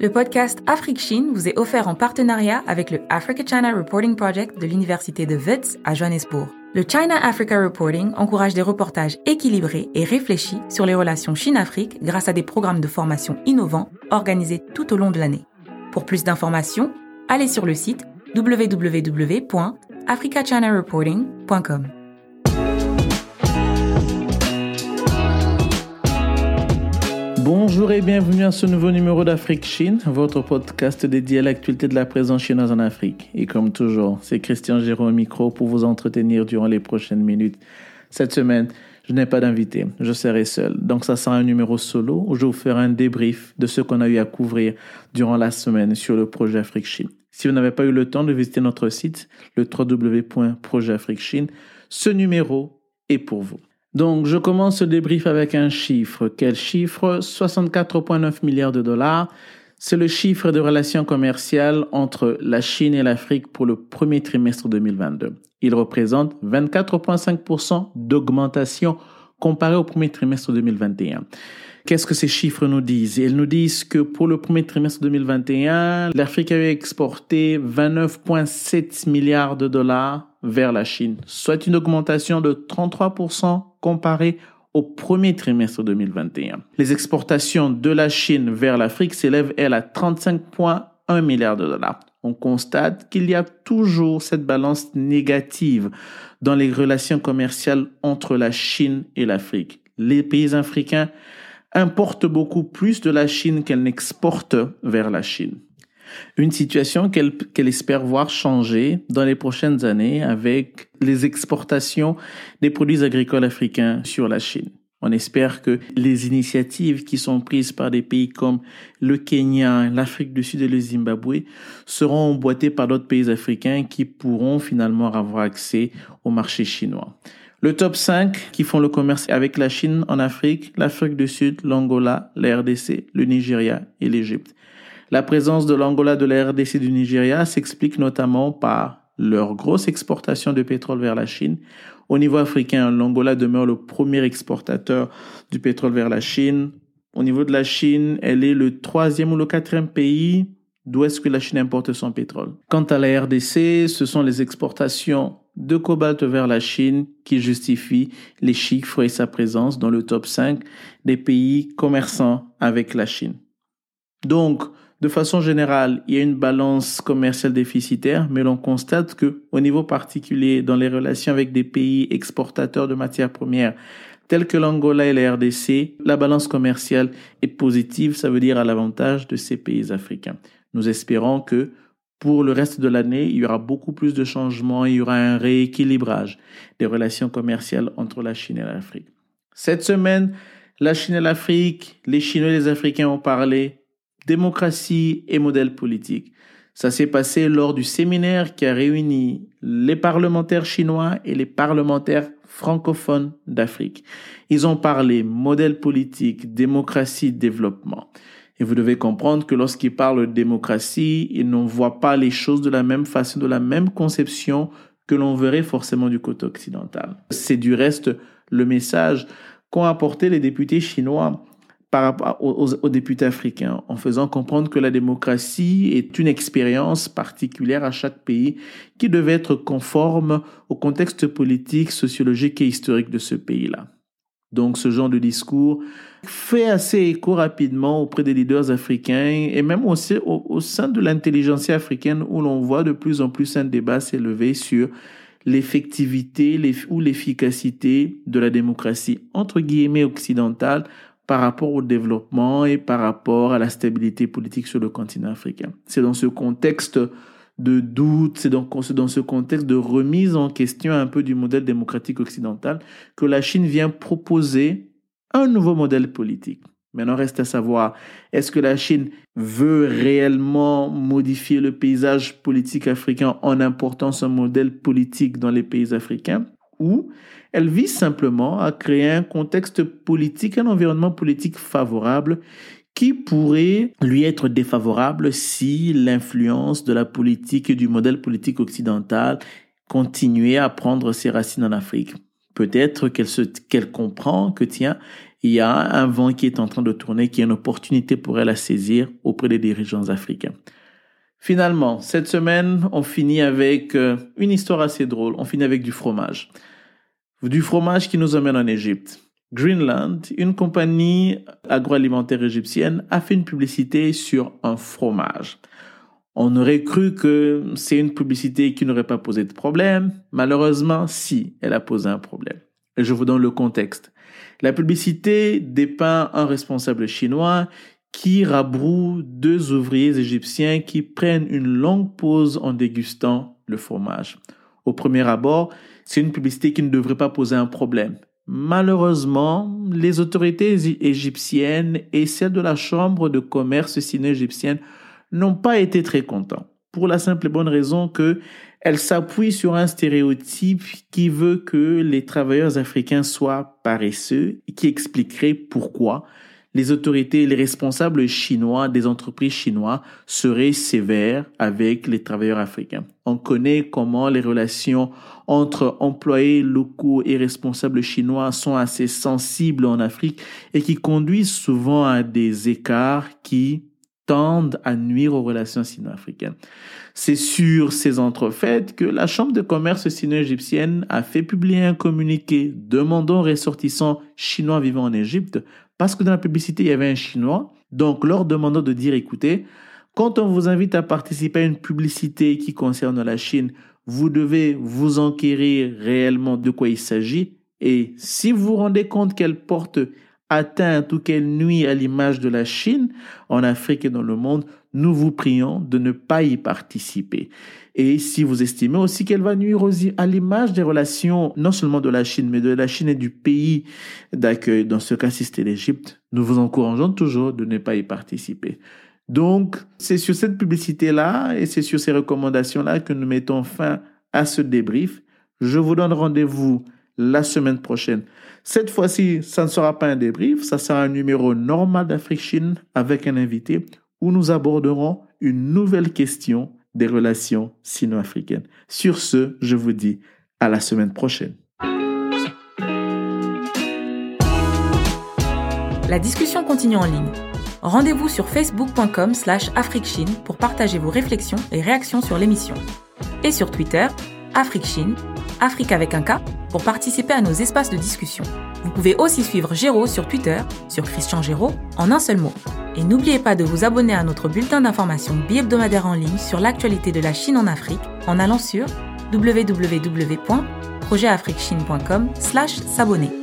Le podcast Afrique-Chine vous est offert en partenariat avec le Africa-China Reporting Project de l'Université de Wits à Johannesburg. Le China-Africa Reporting encourage des reportages équilibrés et réfléchis sur les relations Chine-Afrique grâce à des programmes de formation innovants organisés tout au long de l'année. Pour plus d'informations, allez sur le site www.africachinareporting.com. Bonjour et bienvenue à ce nouveau numéro d'Afrique Chine, votre podcast dédié à l'actualité de la présence chinoise en Afrique. Et comme toujours, c'est Christian Géraud au micro pour vous entretenir durant les prochaines minutes. Cette semaine, je n'ai pas d'invité, je serai seul. Donc ça sera un numéro solo où je vous ferai un débrief de ce qu'on a eu à couvrir durant la semaine sur le projet Afrique Chine. Si vous n'avez pas eu le temps de visiter notre site, le www.projetafriquechine, ce numéro est pour vous. Donc, je commence ce débrief avec un chiffre. Quel chiffre? 64,9 milliards de dollars. C'est le chiffre de relations commerciales entre la Chine et l'Afrique pour le premier trimestre 2022. Il représente 24,5% d'augmentation comparé au premier trimestre 2021. Qu'est-ce que ces chiffres nous disent? Ils nous disent que pour le premier trimestre 2021, l'Afrique avait exporté 29,7 milliards de dollars vers la Chine, soit une augmentation de 33% comparé au premier trimestre 2021. Les exportations de la Chine vers l'Afrique s'élèvent, elles, à 35,1 milliards de dollars. On constate qu'il y a toujours cette balance négative dans les relations commerciales entre la Chine et l'Afrique. Les pays africains importent beaucoup plus de la Chine qu'elles n'exportent vers la Chine. Une situation qu'elle espère voir changer dans les prochaines années avec les exportations des produits agricoles africains sur la Chine. On espère que les initiatives qui sont prises par des pays comme le Kenya, l'Afrique du Sud et le Zimbabwe seront emboîtées par d'autres pays africains qui pourront finalement avoir accès au marché chinois. Le top 5 qui font le commerce avec la Chine en Afrique, l'Afrique du Sud, l'Angola, la RDC, le Nigeria et l'Égypte. La présence de l'Angola, de la RDC du Nigeria s'explique notamment par leur grosse exportation de pétrole vers la Chine. Au niveau africain, l'Angola demeure le premier exportateur du pétrole vers la Chine. Au niveau de la Chine, elle est le troisième ou le quatrième pays d'où est-ce que la Chine importe son pétrole. Quant à la RDC, ce sont les exportations de cobalt vers la Chine qui justifient les chiffres et sa présence dans le top 5 des pays commerçants avec la Chine. Donc, de façon générale, il y a une balance commerciale déficitaire, mais l'on constate que, au niveau particulier, dans les relations avec des pays exportateurs de matières premières, tels que l'Angola et la RDC, la balance commerciale est positive, ça veut dire à l'avantage de ces pays africains. Nous espérons que pour le reste de l'année, il y aura beaucoup plus de changements, il y aura un rééquilibrage des relations commerciales entre la Chine et l'Afrique. Cette semaine, la Chine et l'Afrique, les Chinois et les Africains ont parlé démocratie et modèle politique. Ça s'est passé lors du séminaire qui a réuni les parlementaires chinois et les parlementaires francophones d'Afrique. Ils ont parlé modèle politique, démocratie, développement. Et vous devez comprendre que lorsqu'ils parlent de démocratie, ils n'en voient pas les choses de la même façon, de la même conception que l'on verrait forcément du côté occidental. C'est du reste le message qu'ont apporté les députés chinois par rapport aux, députés africains, en faisant comprendre que la démocratie est une expérience particulière à chaque pays qui devait être conforme au contexte politique, sociologique et historique de ce pays-là. Donc ce genre de discours fait assez écho rapidement auprès des leaders africains et même aussi au, au sein de l'intelligence africaine où l'on voit de plus en plus un débat s'élever sur l'effectivité ou l'efficacité de la démocratie entre guillemets occidentale par rapport au développement et par rapport à la stabilité politique sur le continent africain. C'est dans ce contexte de doute, c'est dans, dans ce contexte de remise en question un peu du modèle démocratique occidental que la Chine vient proposer un nouveau modèle politique. Maintenant, reste à savoir, est-ce que la Chine veut réellement modifier le paysage politique africain en important son modèle politique dans les pays africains? Ou elle vise simplement à créer un contexte politique, un environnement politique favorable qui pourrait lui être défavorable si l'influence de la politique et du modèle politique occidental continuait à prendre ses racines en Afrique. Peut-être qu'elle comprend que tiens, il y a un vent qui est en train de tourner, qui est une opportunité pour elle à saisir auprès des dirigeants africains. Finalement, cette semaine, on finit avec euh, une histoire assez drôle. On finit avec du fromage. Du fromage qui nous emmène en Égypte. Greenland, une compagnie agroalimentaire égyptienne, a fait une publicité sur un fromage. On aurait cru que c'est une publicité qui n'aurait pas posé de problème. Malheureusement, si, elle a posé un problème. Je vous donne le contexte. La publicité dépeint un responsable chinois qui rabroue deux ouvriers égyptiens qui prennent une longue pause en dégustant le fromage. Au premier abord, c'est une publicité qui ne devrait pas poser un problème. Malheureusement, les autorités égyptiennes et celles de la Chambre de commerce sino-égyptienne n'ont pas été très contents. Pour la simple et bonne raison que elle s'appuie sur un stéréotype qui veut que les travailleurs africains soient paresseux et qui expliquerait pourquoi les autorités les responsables chinois des entreprises chinoises seraient sévères avec les travailleurs africains. On connaît comment les relations entre employés locaux et responsables chinois sont assez sensibles en Afrique et qui conduisent souvent à des écarts qui tendent à nuire aux relations sino-africaines. C'est sur ces entrefaites que la Chambre de commerce sino-égyptienne a fait publier un communiqué demandant aux ressortissants chinois vivant en Égypte parce que dans la publicité, il y avait un Chinois. Donc, leur demandant de dire, écoutez, quand on vous invite à participer à une publicité qui concerne la Chine, vous devez vous enquérir réellement de quoi il s'agit. Et si vous vous rendez compte qu'elle porte atteinte ou qu'elle nuit à l'image de la Chine en Afrique et dans le monde, nous vous prions de ne pas y participer. Et si vous estimez aussi qu'elle va nuire à l'image des relations, non seulement de la Chine, mais de la Chine et du pays d'accueil, dans ce cas, si c'était l'Égypte, nous vous encourageons toujours de ne pas y participer. Donc, c'est sur cette publicité-là et c'est sur ces recommandations-là que nous mettons fin à ce débrief. Je vous donne rendez-vous la semaine prochaine. Cette fois-ci, ça ne sera pas un débrief, ça sera un numéro normal d'Afrique Chine avec un invité où nous aborderons une nouvelle question des relations sino-africaines. Sur ce, je vous dis à la semaine prochaine. La discussion continue en ligne. Rendez-vous sur facebook.com slash afriquechine pour partager vos réflexions et réactions sur l'émission. Et sur Twitter, AfriqueChine, Afrique avec un K, pour participer à nos espaces de discussion. Vous pouvez aussi suivre Géraud sur Twitter, sur Christian Géraud, en un seul mot. Et n'oubliez pas de vous abonner à notre bulletin d'information bi-hebdomadaire en ligne sur l'actualité de la Chine en Afrique en allant sur www.projetafriquechine.com/s'abonner.